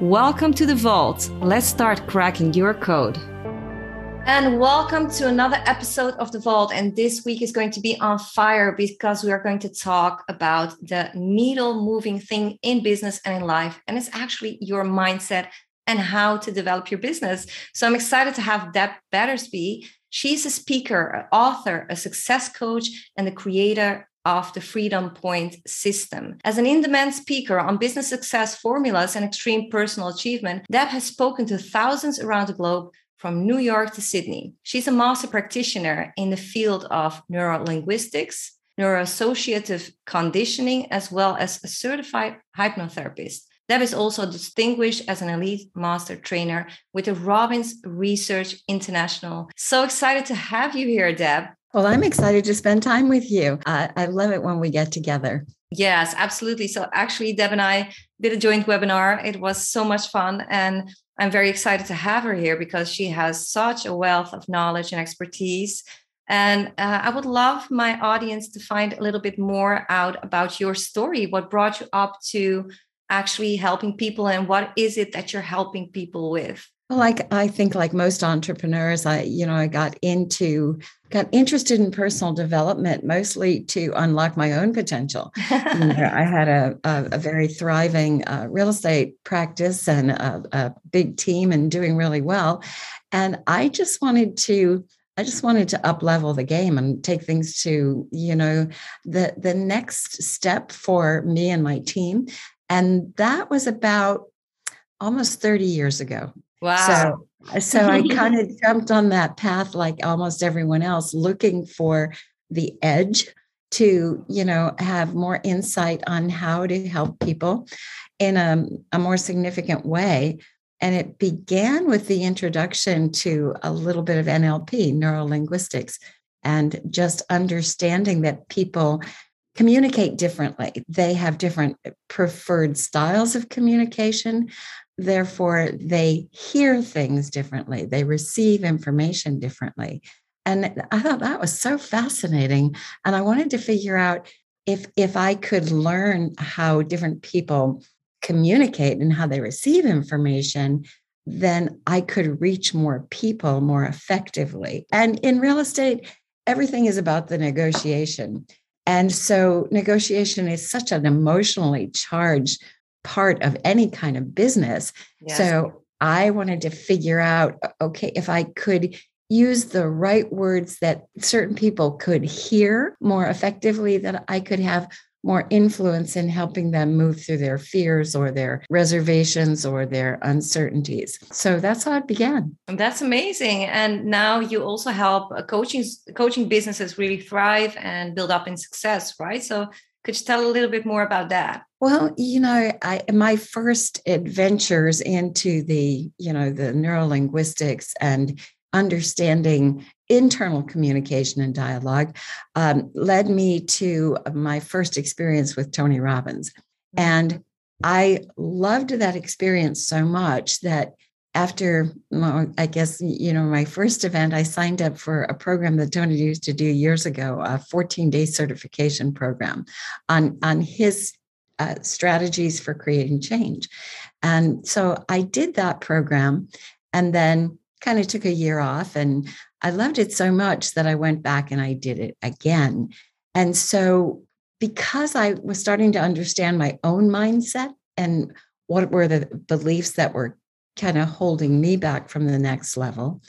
Welcome to the Vault. Let's start cracking your code. And welcome to another episode of the Vault. And this week is going to be on fire because we are going to talk about the needle moving thing in business and in life. And it's actually your mindset and how to develop your business. So I'm excited to have Deb Battersby. She's a speaker, an author, a success coach, and the creator of the Freedom Point system. As an in demand speaker on business success formulas and extreme personal achievement, Deb has spoken to thousands around the globe from New York to Sydney. She's a master practitioner in the field of neurolinguistics, neuroassociative conditioning, as well as a certified hypnotherapist. Deb is also distinguished as an elite master trainer with the Robbins Research International. So excited to have you here, Deb. Well, I'm excited to spend time with you. Uh, I love it when we get together. Yes, absolutely. So, actually, Deb and I did a joint webinar. It was so much fun. And I'm very excited to have her here because she has such a wealth of knowledge and expertise. And uh, I would love my audience to find a little bit more out about your story. What brought you up to actually helping people, and what is it that you're helping people with? Like i think like most entrepreneurs i you know i got into got interested in personal development mostly to unlock my own potential i had a, a, a very thriving uh, real estate practice and a, a big team and doing really well and i just wanted to I just wanted to up level the game and take things to, you know, the the next step for me and my team. And that was about almost 30 years ago. Wow. So, uh, so I kind of jumped on that path like almost everyone else, looking for the edge to, you know, have more insight on how to help people in a, a more significant way. And it began with the introduction to a little bit of NLP, neuro linguistics, and just understanding that people communicate differently. They have different uh, preferred styles of communication therefore they hear things differently. They receive information differently. And i thought that was so fascinating. And i wanted to figure out if if i could learn how different people communicate and how they receive information then i could reach more people more effectively. And in real estate everything is about the negotiation. And so negotiation is such an emotionally charged part of any kind of business. Yes. So I wanted to figure out okay, if I could use the right words that certain people could hear more effectively, that I could have more influence in helping them move through their fears or their reservations or their uncertainties. So that's how it began. That's amazing. And now you also help uh, coaching coaching businesses really thrive and build up in success, right? So could you tell a little bit more about that? Well, you know, I my first adventures into the, you know, the neurolinguistics and understanding internal communication and dialogue um, led me to my first experience with Tony Robbins. Mm-hmm. And I loved that experience so much that after well, I guess you know my first event, I signed up for a program that Tony used to do years ago, a 14 day certification program on on his uh, strategies for creating change, and so I did that program, and then kind of took a year off, and I loved it so much that I went back and I did it again, and so because I was starting to understand my own mindset and what were the beliefs that were kind of holding me back from the next level.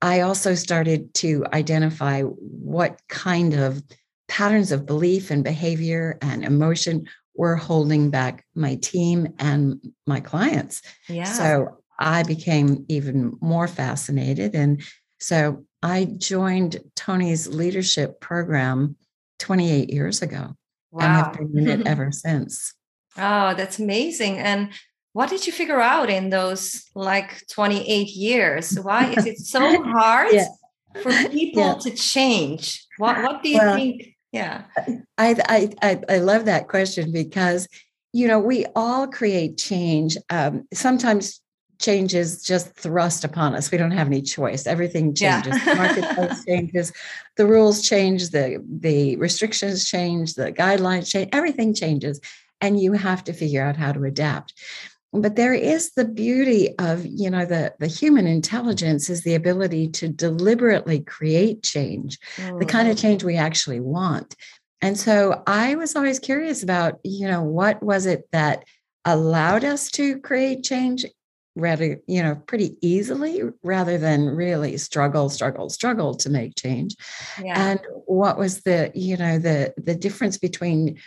I also started to identify what kind of patterns of belief and behavior and emotion were holding back my team and my clients. Yeah. So I became even more fascinated. And so I joined Tony's leadership program 28 years ago wow. and have been in it ever since. Oh, that's amazing. And what did you figure out in those like 28 years? Why is it so hard yeah. for people yeah. to change? What what do you well, think? Yeah. I, I I love that question because you know we all create change. Um, sometimes change is just thrust upon us. We don't have any choice. Everything changes. Yeah. marketplace changes, the rules change, the the restrictions change, the guidelines change, everything changes. And you have to figure out how to adapt but there is the beauty of you know the the human intelligence is the ability to deliberately create change mm. the kind of mm-hmm. change we actually want and so i was always curious about you know what was it that allowed us to create change rather you know pretty easily rather than really struggle struggle struggle to make change yeah. and what was the you know the the difference between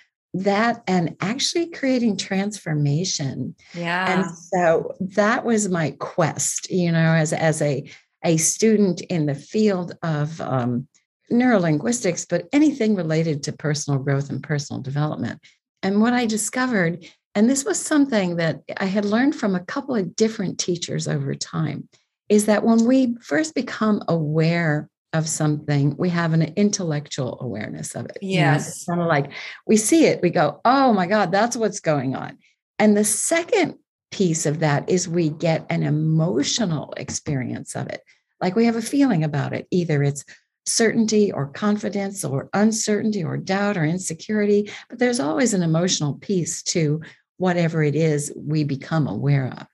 that and actually creating transformation. Yeah. And so that was my quest, you know, as, as a, a student in the field of um, neurolinguistics, but anything related to personal growth and personal development. And what I discovered, and this was something that I had learned from a couple of different teachers over time, is that when we first become aware of something, we have an intellectual awareness of it. Yes. You know, kind of like we see it, we go, oh my God, that's what's going on. And the second piece of that is we get an emotional experience of it. Like we have a feeling about it. Either it's certainty or confidence or uncertainty or doubt or insecurity, but there's always an emotional piece to whatever it is we become aware of.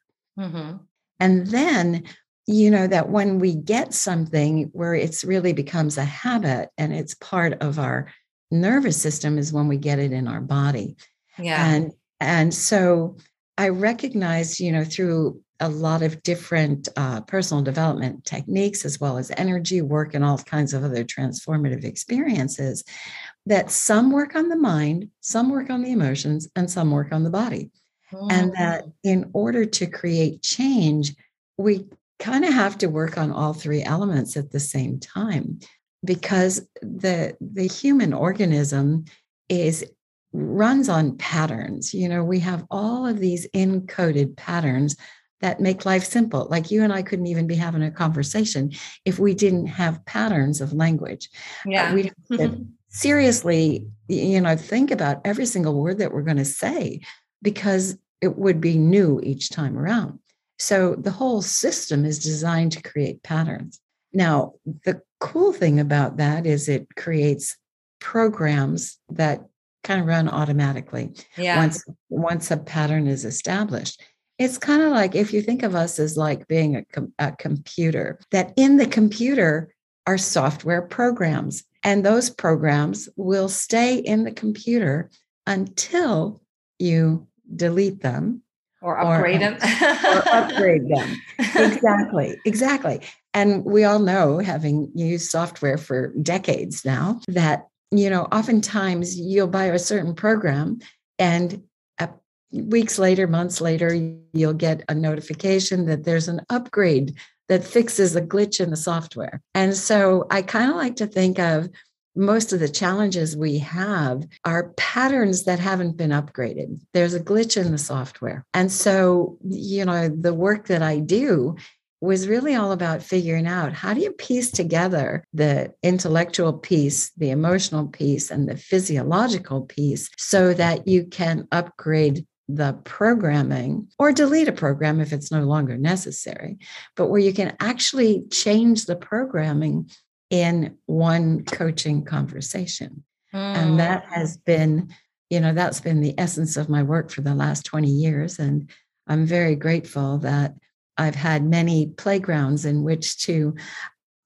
Mm-hmm. And then you know that when we get something where it's really becomes a habit and it's part of our nervous system is when we get it in our body. Yeah. And and so i recognize you know through a lot of different uh, personal development techniques as well as energy work and all kinds of other transformative experiences that some work on the mind some work on the emotions and some work on the body. Mm. and that in order to create change we kind of have to work on all three elements at the same time because the the human organism is runs on patterns you know we have all of these encoded patterns that make life simple. Like you and i couldn't even be having a conversation if we didn't have patterns of language. Yeah. uh, we seriously you know think about every single word that we're going to say because it would be new each time around so the whole system is designed to create patterns. Now, the cool thing about that is it creates programs that kind of run automatically yeah. once once a pattern is established. It's kind of like if you think of us as like being a, com- a computer, that in the computer are software programs, and those programs will stay in the computer until you delete them or upgrade or, them. or upgrade them. Exactly exactly. And we all know having used software for decades now that you know oftentimes you'll buy a certain program and weeks later months later you'll get a notification that there's an upgrade that fixes a glitch in the software. And so i kind of like to think of most of the challenges we have are patterns that haven't been upgraded. There's a glitch in the software. And so, you know, the work that I do was really all about figuring out how do you piece together the intellectual piece, the emotional piece, and the physiological piece so that you can upgrade the programming or delete a program if it's no longer necessary, but where you can actually change the programming in one coaching conversation. Mm. And that mm. has been, you know, that's been the essence of my work for the last 20 years. And I'm very grateful that I've had many playgrounds in which to,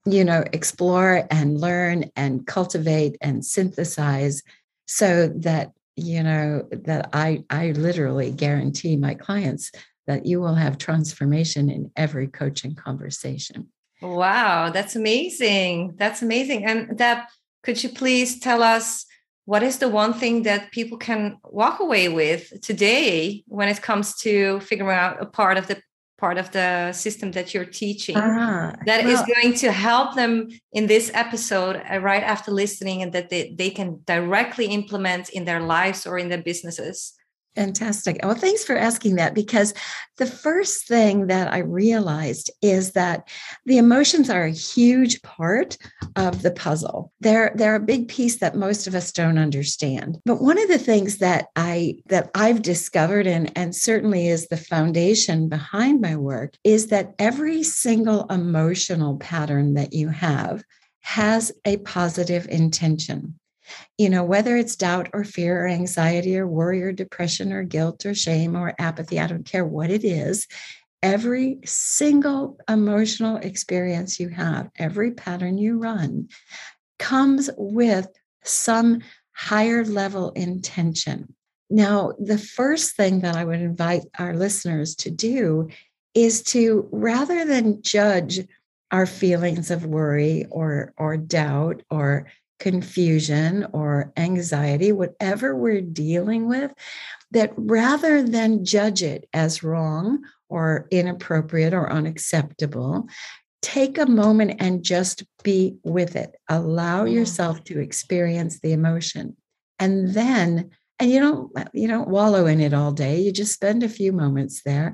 you know, explore and learn and cultivate and synthesize so that, you know, that I I literally guarantee my clients that you will have transformation in every coaching conversation. Wow, that's amazing. That's amazing. And Deb, could you please tell us what is the one thing that people can walk away with today when it comes to figuring out a part of the part of the system that you're teaching uh, that well, is going to help them in this episode uh, right after listening and that they, they can directly implement in their lives or in their businesses Fantastic. Well, thanks for asking that because the first thing that I realized is that the emotions are a huge part of the puzzle. They're they're a big piece that most of us don't understand. But one of the things that I that I've discovered and and certainly is the foundation behind my work is that every single emotional pattern that you have has a positive intention you know, whether it's doubt or fear or anxiety or worry or depression or guilt or shame or apathy, I don't care what it is. Every single emotional experience you have, every pattern you run comes with some higher level intention. Now, the first thing that I would invite our listeners to do is to rather than judge our feelings of worry or, or doubt or confusion or anxiety, whatever we're dealing with, that rather than judge it as wrong or inappropriate or unacceptable, take a moment and just be with it. Allow mm-hmm. yourself to experience the emotion. And then, and you don't you don't wallow in it all day. You just spend a few moments there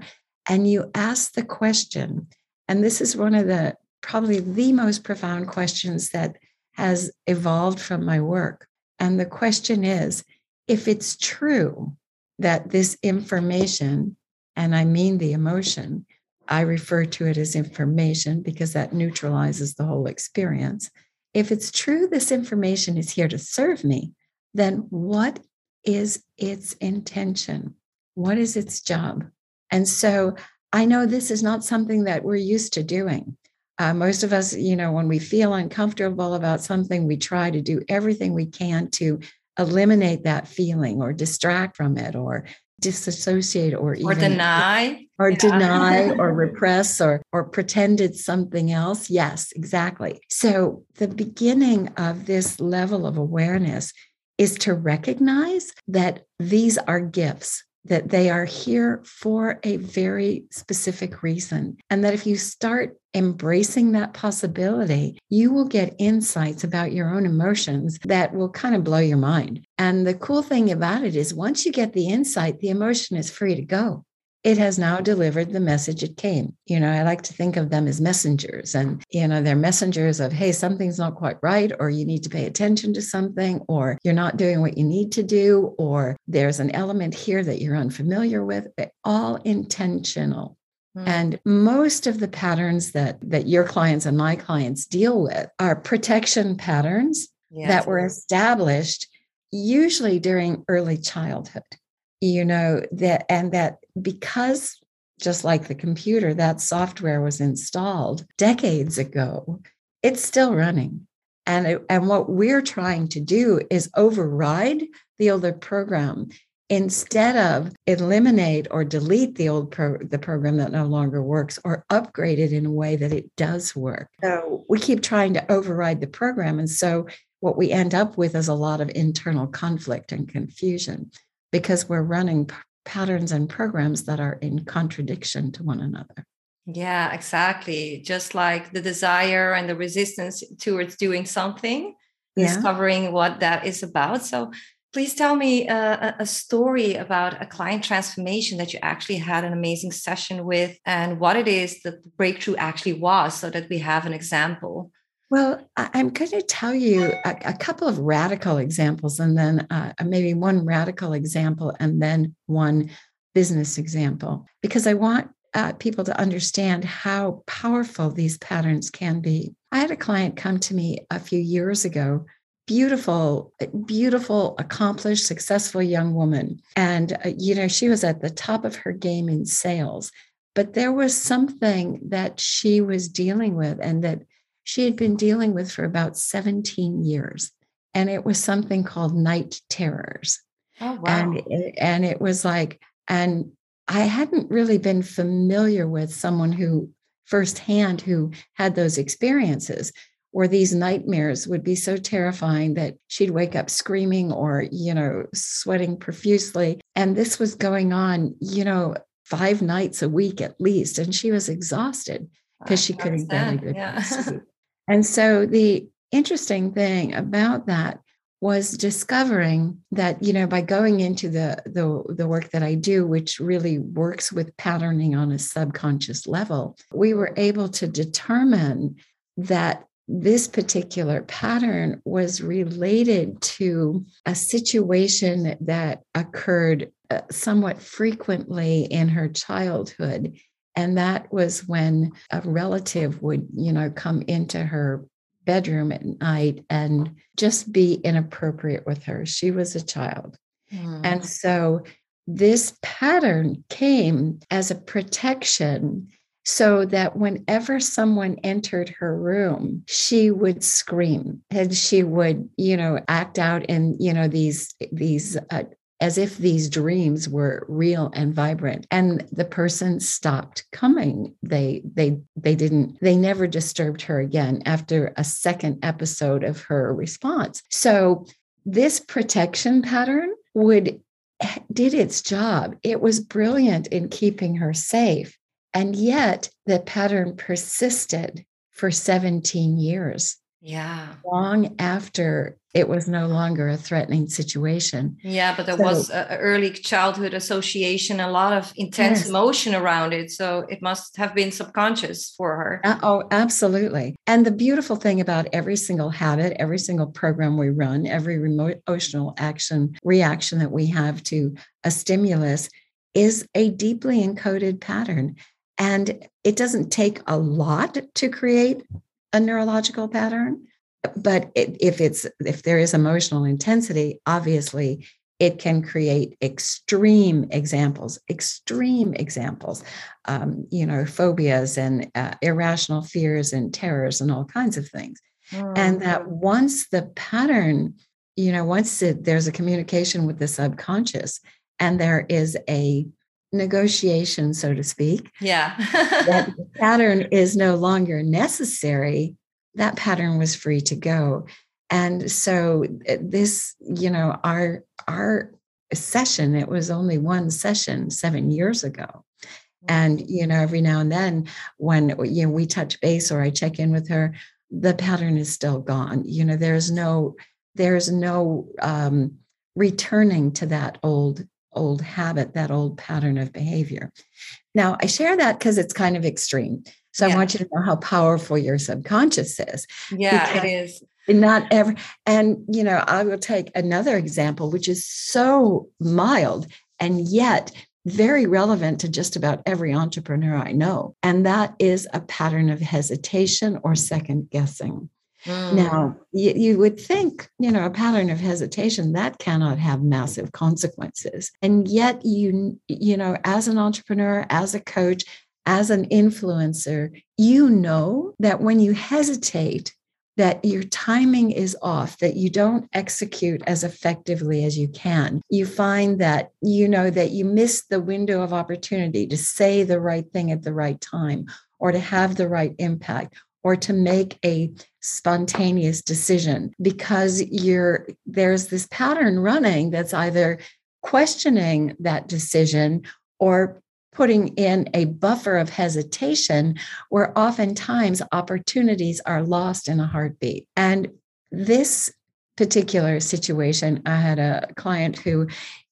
and you ask the question. And this is one of the probably the most profound questions that has evolved from my work. And the question is if it's true that this information, and I mean the emotion, I refer to it as information because that neutralizes the whole experience. If it's true this information is here to serve me, then what is its intention? What is its job? And so I know this is not something that we're used to doing. Uh, most of us, you know, when we feel uncomfortable about something, we try to do everything we can to eliminate that feeling or distract from it or disassociate or, or even deny. or yeah. deny or repress or or pretend it's something else. Yes exactly. So the beginning of this level of awareness is to recognize that these are gifts that they are here for a very specific reason. And that if you start embracing that possibility, you will get insights about your own emotions that will kind of blow your mind. And the cool thing about it is, once you get the insight, the emotion is free to go it has now delivered the message it came. You know, I like to think of them as messengers, and, you know, they're messengers of, hey, something's not quite right, or you need to pay attention to something, or you're not doing what you need to do, or there's an element here that you're unfamiliar with, all intentional. Mm. And most of the patterns that that your clients and my clients deal with are protection patterns yes. that were established usually during early childhood you know that and that because just like the computer that software was installed decades ago it's still running. And it, and what we're trying to do is override the older program instead of eliminate or delete the old pro, the program that no longer works or upgrade it in a way that it does work. So we keep trying to override the program and so what we end up with is a lot of internal conflict and confusion because we're running p- patterns and programs that are in contradiction to one another. Yeah, exactly. Just like the desire and the resistance towards doing something, yeah. discovering what that is about. So, please tell me uh, a story about a client transformation that you actually had an amazing session with and what it is that the breakthrough actually was so that we have an example. Well, I'm going to tell you a, a couple of radical examples and then uh, maybe one radical example and then one business example, because I want uh, people to understand how powerful these patterns can be. I had a client come to me a few years ago, beautiful, beautiful, accomplished, successful young woman. And, uh, you know, she was at the top of her game in sales, but there was something that she was dealing with and that she had been dealing with for about 17 years. And it was something called night terrors. Oh, wow. And, and it was like, and I hadn't really been familiar with someone who firsthand who had those experiences or these nightmares would be so terrifying that she'd wake up screaming or, you know, sweating profusely. And this was going on, you know, five nights a week at least. And she was exhausted because she couldn't get a good yeah. sleep. And so the interesting thing about that was discovering that you know by going into the, the the work that I do which really works with patterning on a subconscious level we were able to determine that this particular pattern was related to a situation that occurred uh, somewhat frequently in her childhood and that was when a relative would you know come into her bedroom at night and just be inappropriate with her she was a child mm. and so this pattern came as a protection so that whenever someone entered her room she would scream and she would you know act out in you know these these uh, as if these dreams were real and vibrant. And the person stopped coming. They they they didn't they never disturbed her again after a second episode of her response. So this protection pattern would did its job. It was brilliant in keeping her safe. And yet the pattern persisted for 17 years. Yeah. Long after it was no longer a threatening situation. Yeah, but there so, was an early childhood association, a lot of intense yes. emotion around it. So it must have been subconscious for her. Uh, oh, absolutely. And the beautiful thing about every single habit, every single program we run, every emotional action reaction that we have to a stimulus is a deeply encoded pattern. And it doesn't take a lot to create a neurological pattern, but it, if it's if there is emotional intensity, obviously it can create extreme examples, extreme examples, um, you know, phobias and uh, irrational fears and terrors and all kinds of things. Mm. And that once the pattern, you know, once it, there's a communication with the subconscious and there is a negotiation, so to speak. Yeah. that pattern is no longer necessary. That pattern was free to go. And so eh, this, you know, our our session, it was only one session seven years ago. And, you know, every now and then when you know we touch base or I check in with her, the pattern is still gone. You know, there's no, there's no um returning to that old old habit, that old pattern of behavior. Now, I share that because it's kind of extreme. So yeah. I want you to know how powerful your subconscious is. Yeah, it is. Not ever. And, you know, I will take another example, which is so mild and yet very relevant to just about every entrepreneur I know. And that is a pattern of hesitation or second guessing. Mm. Now, you, you would think, you know, a pattern of hesitation that cannot have massive consequences. And yet, you, you know, as an entrepreneur, as a coach, as an influencer, you know that when you hesitate, that your timing is off, that you don't execute as effectively as you can. You find that you know that you miss the window of opportunity to say the right thing at the right time or to have the right impact or to make a spontaneous decision because you're there's this pattern running that's either questioning that decision or putting in a buffer of hesitation where oftentimes opportunities are lost in a heartbeat. And this particular situation i had a client who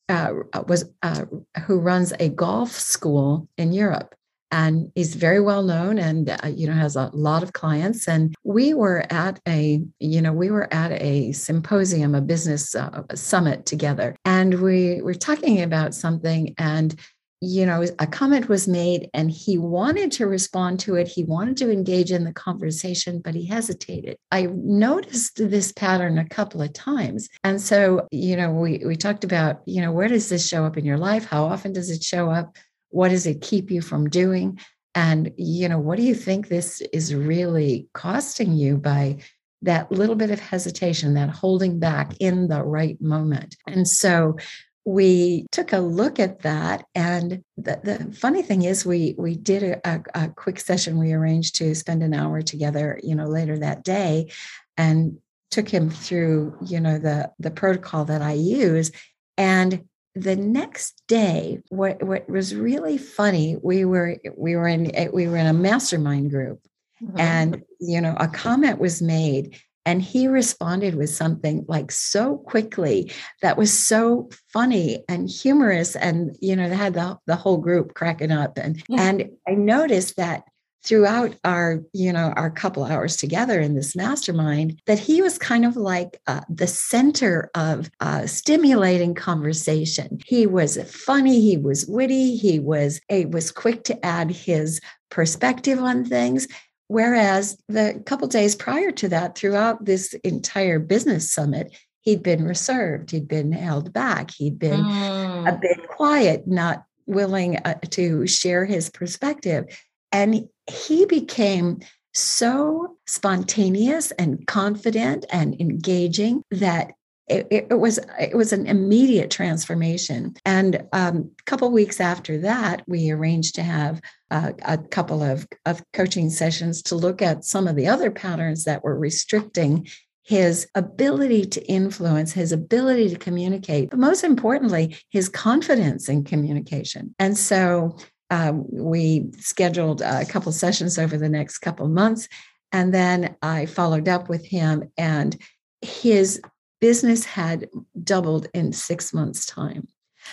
uh, was uh, who runs a golf school in europe and he's very well known and uh, you know has a lot of clients. And we were at a you know we were at a symposium a business uh, summit together. And we were talking about something and you know a comment was made and he wanted to respond to it. He wanted to engage in the conversation but he hesitated. I noticed this pattern a couple of times. And so you know we we talked about you know where does this show up in your life? How often does it show up what does it keep you from doing? And, you know, what do you think this is really costing you by that little bit of hesitation, that holding back in the right moment? And so we took a look at that and the, the funny thing is we we did a, a, a, quick session we arranged to spend an hour together you know later that day and took him through you know the the protocol that i use and the next day what what was really funny we were we were in we were in a mastermind group mm-hmm. and you know a comment was made and he responded with something like so quickly that was so funny and humorous. And, you know, they had the, the whole group cracking up. And, yeah. and I noticed that throughout our you know our couple hours together in this mastermind that he was kind of like uh, the center of uh, stimulating conversation he was funny he was witty he was he was quick to add his perspective on things Whereas the couple days prior to that, throughout this entire business summit, he'd been reserved, he'd been held back, he'd been mm. a bit quiet, not willing uh, to share his perspective. And he became so spontaneous and confident and engaging that it, it, was it was an immediate transformation. And um, a couple weeks after that, we arranged to have uh, a couple of, of coaching sessions to look at some of the other patterns that were restricting his ability to influence, his ability to communicate, but most importantly, his confidence in communication. And so um, we scheduled a couple sessions over the next couple months. And then I followed up with him, and his business had doubled in six months' time.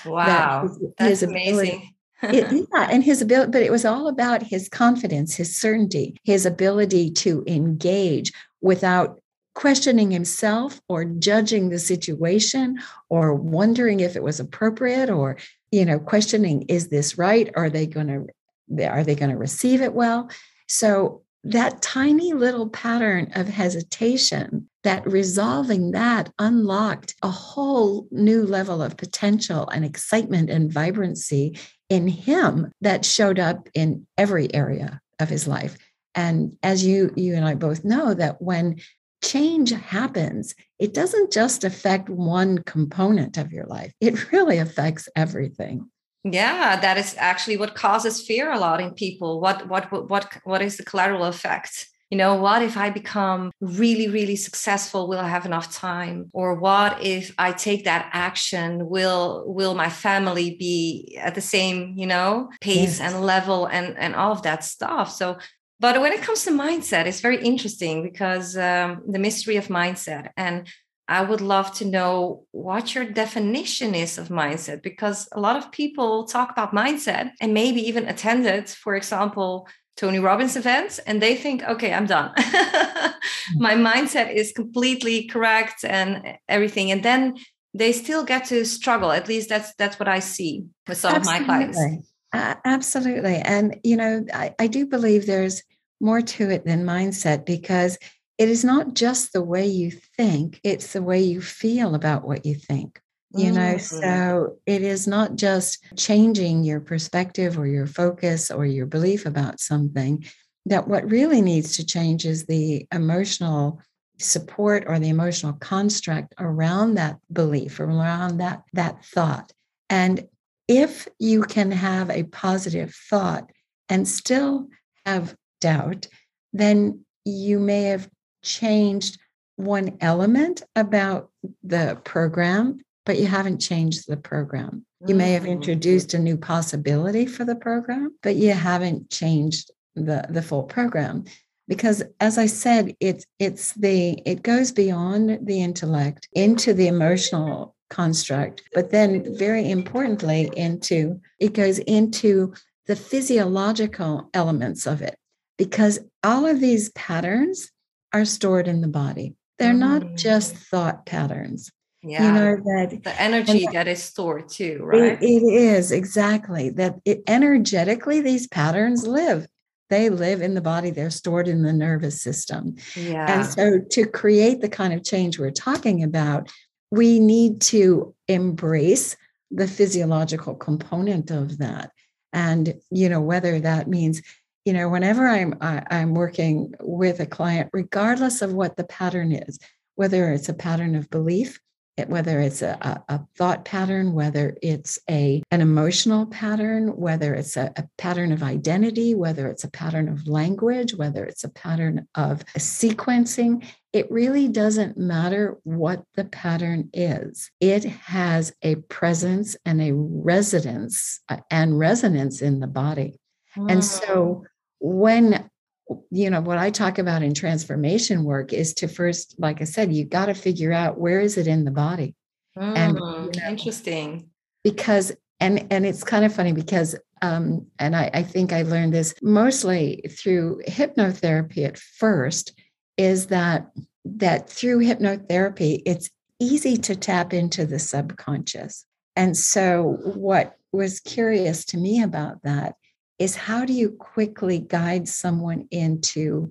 Wow, his, that's his amazing. it, yeah, and his ability, but it was all about his confidence, his certainty, his ability to engage without questioning himself or judging the situation or wondering if it was appropriate or you know questioning is this right? Are they going to are they going to receive it well? So that tiny little pattern of hesitation that resolving that unlocked a whole new level of potential and excitement and vibrancy in him that showed up in every area of his life. And as you you and I both know that when change happens it doesn't just affect one component of your life it really affects everything. Yeah that is actually what causes fear a lot in people. What what what what is the collateral effect? You know what if i become really really successful? Will i have enough time? Or what if i take that action? Will will my family be at the same you know pace yes. and level and and all of that stuff? So but when it comes to mindset it's very interesting because um, the mystery of mindset and I would love to know what your definition is of mindset because a lot of people talk about mindset and maybe even attended, for example, Tony Robbins events, and they think, okay, I'm done. My mindset is completely correct and everything. And then they still get to struggle. At least that's that's what I see with some absolutely. of my clients. Uh, absolutely. And you know, I, I do believe there's more to it than mindset because it is not just the way you think, it's the way you feel about what you think. You know, mm-hmm. so it is not just changing your perspective or your focus or your belief about something. That what really needs to change is the emotional support or the emotional construct around that belief, around that, that thought. And if you can have a positive thought and still have doubt, then you may have changed one element about the program, but you haven't changed the program. You may have mm. introduced a new possibility for the program, but you haven't changed the, the full program. Because as I said, it's it's the it goes beyond the intellect into the emotional construct, but then very importantly into it goes into the physiological elements of it. Because all of these patterns are stored in the body. They're not just mm. thought patterns. Yeah. You know that the energy that is stored too, right? it, it is exactly that it, energetically these patterns live. They live in the body, they're stored in the nervous system. Yeah. And so to create the kind of change we're talking about, we need to embrace the physiological component of that. And, you know, whether that means you know whenever i'm I, am i am working with a client regardless of what the pattern is whether it's a pattern of belief whether it's a, a, thought pattern, whether it's a, an emotional pattern, whether it's a, a, pattern of identity, whether it's a pattern of language, whether it's a pattern of sequencing, it really doesn't matter what the pattern is. It has a presence and a residence uh, and resonance in the body. Mm. And so when you know what i talk about in transformation work is to first like i said you've got to figure out where is it in the body? Mm, and you know, interesting. because and and it's kind of funny because um and I, I think i learned this mostly through hypnotherapy at first is that that through hypnotherapy it's easy to tap into the subconscious. And so what was curious to me about that is how do you quickly guide someone into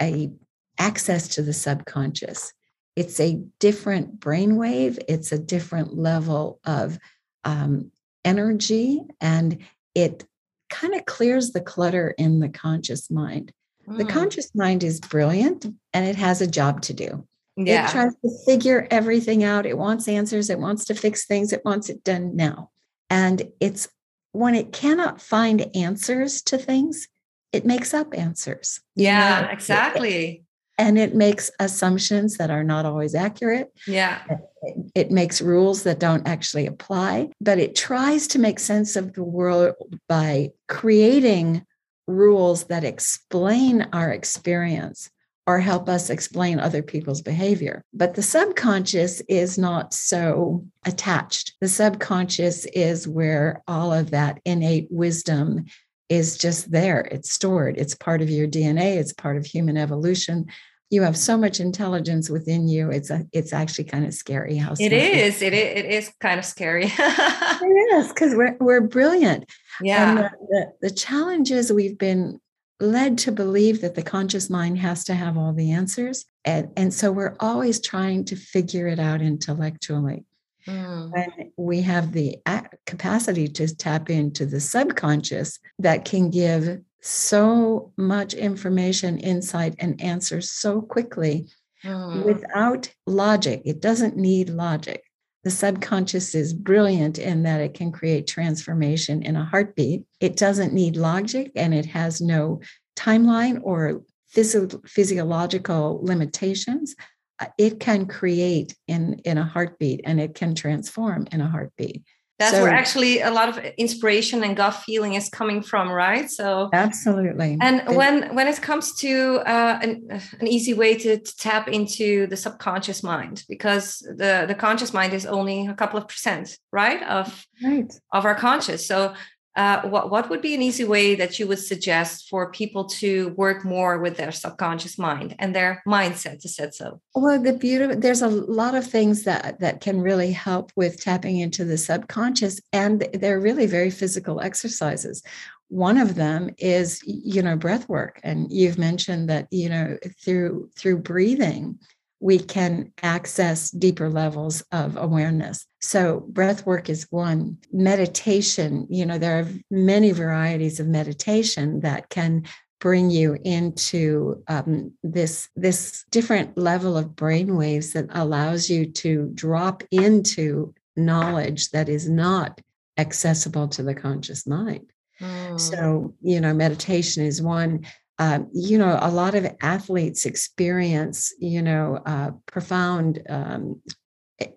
a access to the subconscious? It's a different brainwave it's a different level of um, energy and it kind of clears the clutter in the conscious mind. Mm. the hmm. conscious mind is brilliant and it has a job to do. Yeah. it tries to figure everything out. It wants answers. It wants to fix things. It wants it done now. And it's when it cannot find answers to things, it makes up answers. Yeah, exactly. And it makes assumptions that are not always accurate. Yeah. It, it makes rules that don't actually apply, but it tries to make sense of the world by creating rules that explain our experience or help us explain other people's behavior. But the subconscious is not so attached. The subconscious is where all of that innate wisdom is just there. It's stored. It's part of your DNA. It's part of human evolution. You have so much intelligence within you. It's a, it's actually kind of scary how it is. It, it is kind of scary. it is because we're we're brilliant. Yeah. The, the, the challenges we've been led to believe that the conscious mind has to have all the answers. And, and so we're always trying to figure it out intellectually. Mm. When we have the capacity to tap into the subconscious that can give so much information, insight, and answers so quickly mm. without logic. It doesn't need logic. The subconscious is brilliant in that it can create transformation in a heartbeat. It doesn't need logic and it has no timeline or physio- physiological limitations. Uh, it can create in, in a heartbeat and it can transform in a heartbeat. That's so, where actually a lot of inspiration and gut feeling is coming from, right? So absolutely. And when when it comes to uh, an, an easy way to, to, tap into the subconscious mind, because the the conscious mind is only a couple of percent, right, of right. of our conscious. So uh, what, what would be an easy way that you would suggest for people to work more with their subconscious mind and their mindset to set so? Well the beauty there's a lot of things that that can really help with tapping into the subconscious and they're really very physical exercises. One of them is you know breath work and you've mentioned that you know through through breathing we can access deeper levels of awareness. So, breath work is one. Meditation, you know, there are many varieties of meditation that can bring you into um, this this different level of brain waves that allows you to drop into knowledge that is not accessible to the conscious mind. Mm. So, you know, meditation is one um, you know, a lot of athletes experience, you know, uh, profound um,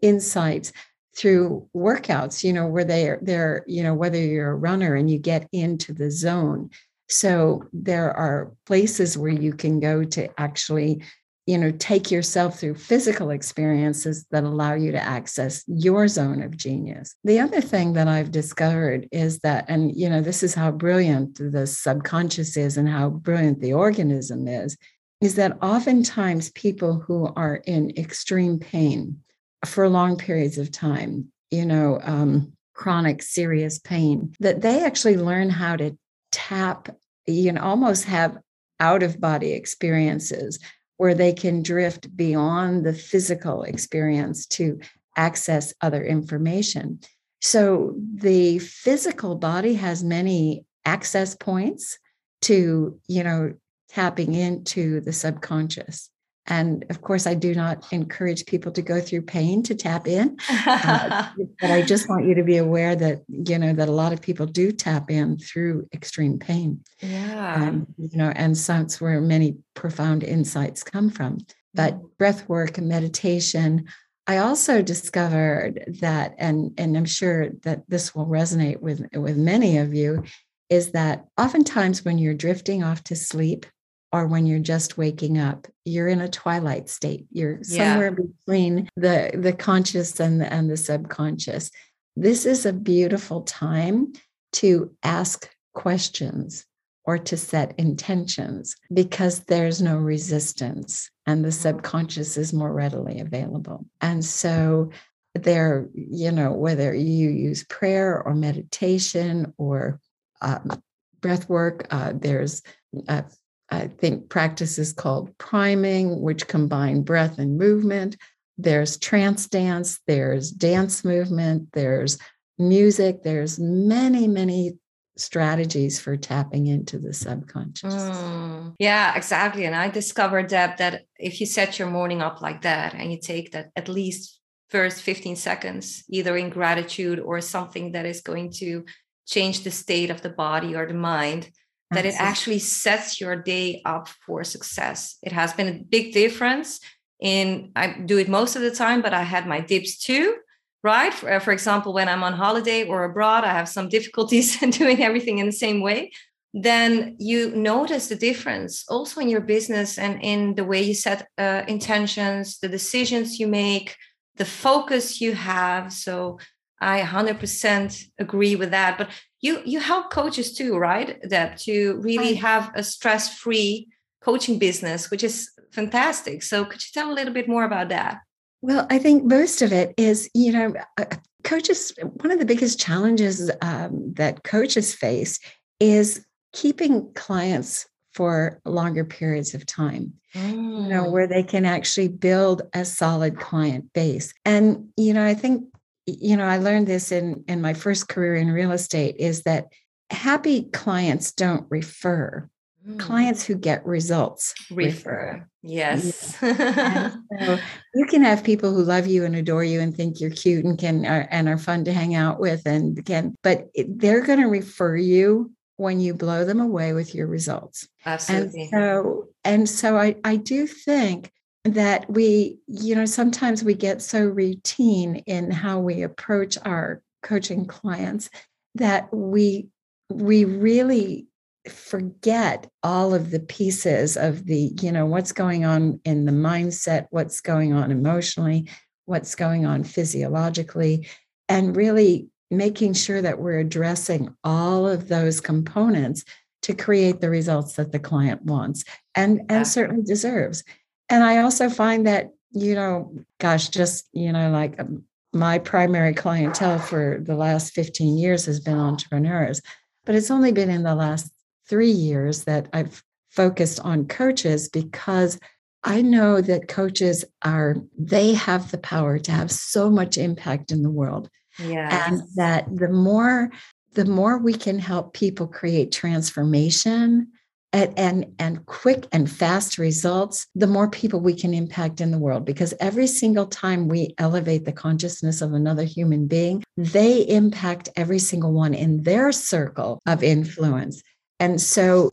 insights through workouts, you know, where they're, they're, you know, whether you're a runner and you get into the zone. So there are places where you can go to actually you know take yourself through physical experiences that allow you to access your zone of genius. The other thing that i've discovered is that and you know this is how brilliant the subconscious is and how brilliant the organism is is that oftentimes people who are in extreme pain for long periods of time you know um, chronic serious pain that they actually learn how to tap you know almost have out of body experiences where they can drift beyond the physical experience to access other information. So the physical body has many access points to, you know, tapping into the subconscious. And of course, I do not encourage people to go through pain to tap in. Uh, but I just want you to be aware that, you know, that a lot of people do tap in through extreme pain. Yeah. Um, you know, and so that's where many profound insights come from. But mm. breath work and meditation, I also discovered that, and, and I'm sure that this will resonate with, with many of you, is that oftentimes when you're drifting off to sleep, or when you're just waking up you're in a twilight state you're somewhere yeah. between the the conscious and the, and the subconscious this is a beautiful time to ask questions or to set intentions because there's no resistance and the mm-hmm. subconscious is more readily available and so there you know whether you use prayer or meditation or um, breath work uh, there's uh, I think practices called priming, which combine breath and movement. There's trance dance, there's dance movement, there's music, there's many, many strategies for tapping into the subconscious. Mm, yeah, exactly. And I discovered that that if you set your morning up like that and you take that at least first 15 seconds, either in gratitude or something that is going to change the state of the body or the mind, that it actually sets your day up for success. It has been a big difference in I do it most of the time, but I had my dips too, right? For, for example, when I'm on holiday or abroad, I have some difficulties in doing everything in the same way. Then you notice the difference also in your business and in the way you set uh, intentions, the decisions you make, the focus you have. So I 100% agree with that. But you you help coaches too right that to really have a stress-free coaching business which is fantastic so could you tell a little bit more about that well i think most of it is you know uh, coaches one of the biggest challenges um, that coaches face is keeping clients for longer periods of time mm. you know mm. where they can actually build a solid client base and you know i think you know, I learned this in in my first career in real estate is that happy clients don't refer. Mm. Clients who get results refer. refer. Yes. so you can have people who love you and adore you and think you're cute and can are, and are fun to hang out with and can, but they're going to refer you when you blow them away with your results. Absolutely. And so, and so I, I do think that we, you know, sometimes we get so routine in how we approach our coaching clients that we we really forget all of the pieces of the you know what's going on in the mindset what's going on emotionally what's going on physiologically and really making sure that we're addressing all of those components to create the results that the client wants and and certainly deserves and I also find that, you know, gosh, just, you know, like um, my primary clientele for the last 15 years has been entrepreneurs, but it's only been in the last three years that I've focused on coaches because I know that coaches are, they have the power to have so much impact in the world. Yeah. And that the more, the more we can help people create transformation and, and, and quick and fast results, the more people we can impact in the world. Because every single time we elevate the consciousness of another human being, they impact every single one in their circle of influence. And so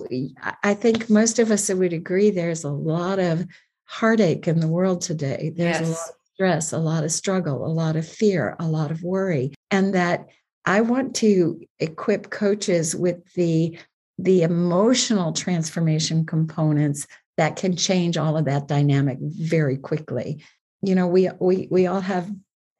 I think most of us would agree there's a lot of heartache in the world today. There's yes. a lot of stress, a lot of struggle, a lot of fear, a lot of worry. And that I want to equip coaches with the the emotional transformation components that can change all of that dynamic very quickly. You know, we we we all have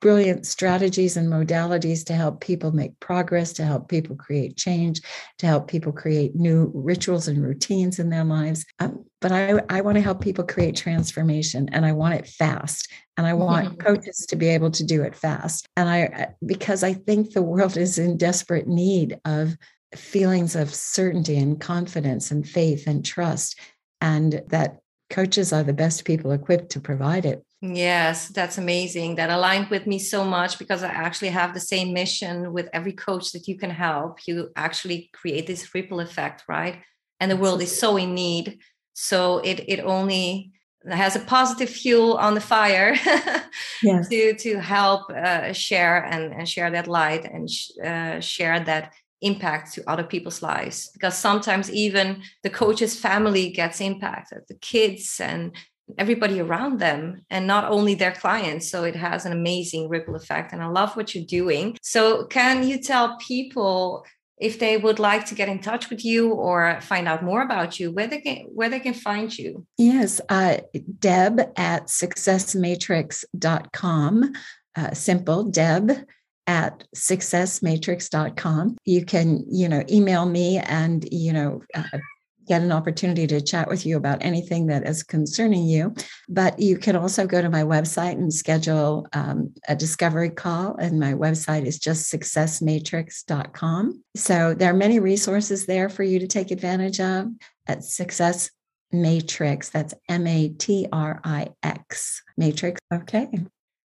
brilliant strategies and modalities to help people make progress, to help people create change, to help people create new rituals and routines in their lives. Um, but I, I want to help people create transformation and I want it fast. And I want coaches to be able to do it fast. And I, because I think the world is in desperate need of feelings of certainty and confidence and faith and trust, and that coaches are the best people equipped to provide it. Yes, that's amazing. That aligned with me so much because I actually have the same mission with every coach that you can help. You actually create this ripple effect, right? And the world is so in need. So it it only has a positive fuel on the fire yes. to to help uh, share and, and share that light and sh- uh, share that impact to other people's lives. Because sometimes even the coach's family gets impacted the kids and everybody around them and not only their clients. So it has an amazing ripple effect and i love what you're doing. So can you tell people if they would like to get in touch with you or find out more about you where they can where they can find you? Yes uh, deb at successmatrix.com uh, simple deb at successmatrix.com you can you know email me and you know uh, get an opportunity to chat with you about anything that is concerning you. But you can also go to my website and schedule um, a discovery call. And my website is just successmatrix.com. So there are many resources there for you to take advantage of at Success Matrix. That's M A T R I X Matrix. Okay.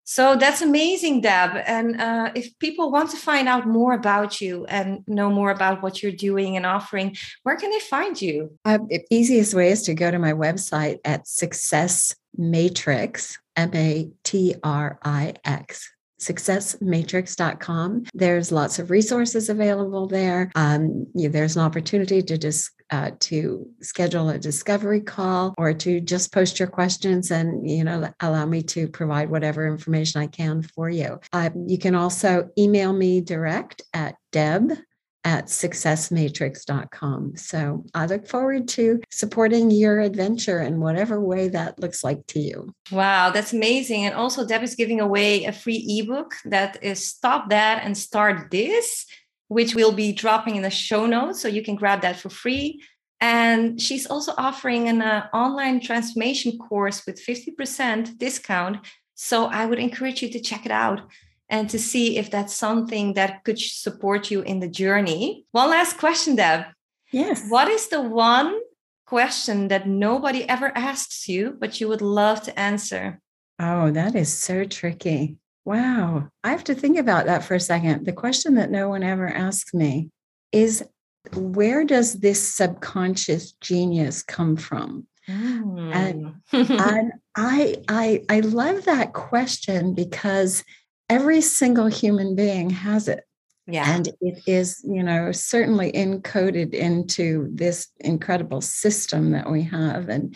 So that's amazing, Deb. And uh, if people want to find out more about you and know more about what you're doing and offering, where can they find you? Uh, the easiest way is to go to my website at Success Matrix, M A T R I X successmatrix.com. There's lots of resources available there. Um, you there's an opportunity to just uh, to schedule a discovery call or to just post your questions and you know allow me to provide whatever information I can for you. Uh, you can also email me direct at deb at successmatrix.com. So I look forward to supporting your adventure in whatever way that looks like to you. Wow, that's amazing. And also, Deb is giving away a free ebook that is Stop That and Start This, which we'll be dropping in the show notes. So you can grab that for free. And she's also offering an uh, online transformation course with 50% discount. So I would encourage you to check it out and to see if that's something that could support you in the journey. One last question, Deb. Yes. What is the one question that nobody ever asks you, but you would love to answer? Oh, that is so tricky. Wow. I have to think about that for a second. The question that no one ever asks me is where does this subconscious genius come from? Mm. And, and I I I love that question because every single human being has it. Yeah. And it is, you know, certainly encoded into this incredible system that we have. And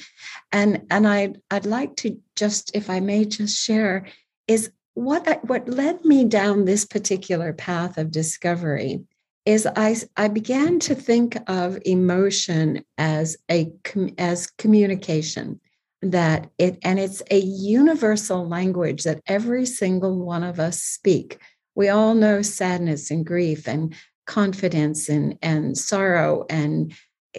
and and I'd I'd like to just, if I may just share, is what I, what led me down this particular path of discovery is I, I began to think of emotion as a as communication that it and it's a universal language that every single one of us speak. We all know sadness and grief and confidence and and sorrow and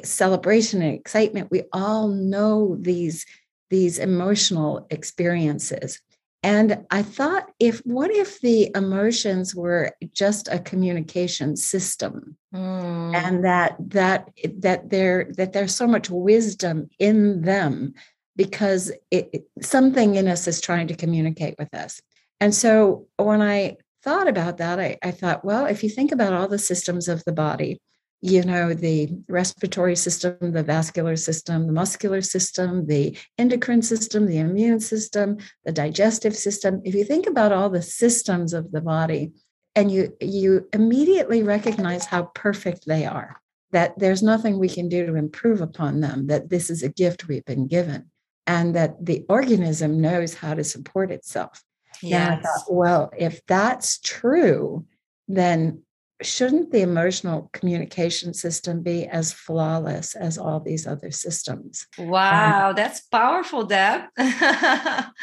celebration and excitement. We all know these these emotional experiences and i thought if what if the emotions were just a communication system mm. and that that that there that there's so much wisdom in them because it, something in us is trying to communicate with us. And so when I thought about that, I, I thought, well, if you think about all the systems of the body, you know, the respiratory system, the vascular system, the muscular system, the endocrine system, the immune system, the digestive system. If you think about all the systems of the body and you you immediately recognize how perfect they are, that there's nothing we can do to improve upon them, that this is a gift we've been given and that the organism knows how to support itself. Yeah. well, if that's true, then shouldn't the emotional communication system be as flawless as all these other systems? Wow, um, that's powerful, Deb. and,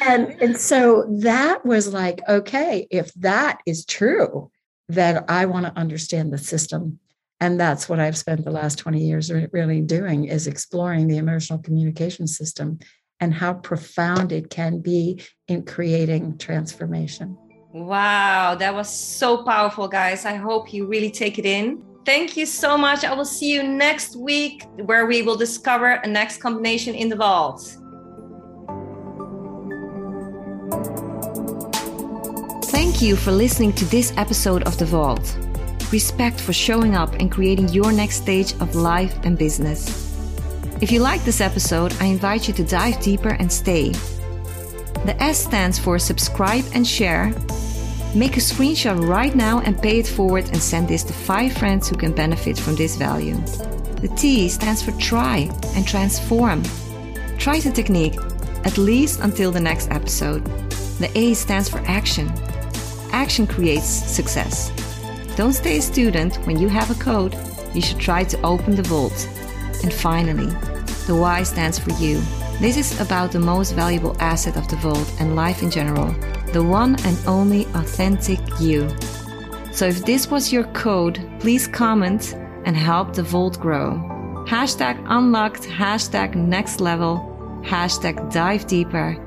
and so that was like, okay, if that is true, then I want to understand the system. And that's what I've spent the last 20 years really doing is exploring the emotional communication system and how profound it can be in creating transformation. Wow, that was so powerful, guys. I hope you really take it in. Thank you so much. I will see you next week where we will discover a next combination in the vault. Thank you for listening to this episode of The Vault. Respect for showing up and creating your next stage of life and business. If you like this episode, I invite you to dive deeper and stay. The S stands for subscribe and share. Make a screenshot right now and pay it forward and send this to five friends who can benefit from this value. The T stands for try and transform. Try the technique, at least until the next episode. The A stands for action. Action creates success. Don't stay a student when you have a code. You should try to open the vault. And finally, the Y stands for you. This is about the most valuable asset of the vault and life in general the one and only authentic you. So if this was your code, please comment and help the vault grow. Hashtag unlocked, hashtag next level, hashtag dive deeper,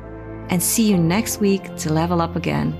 and see you next week to level up again.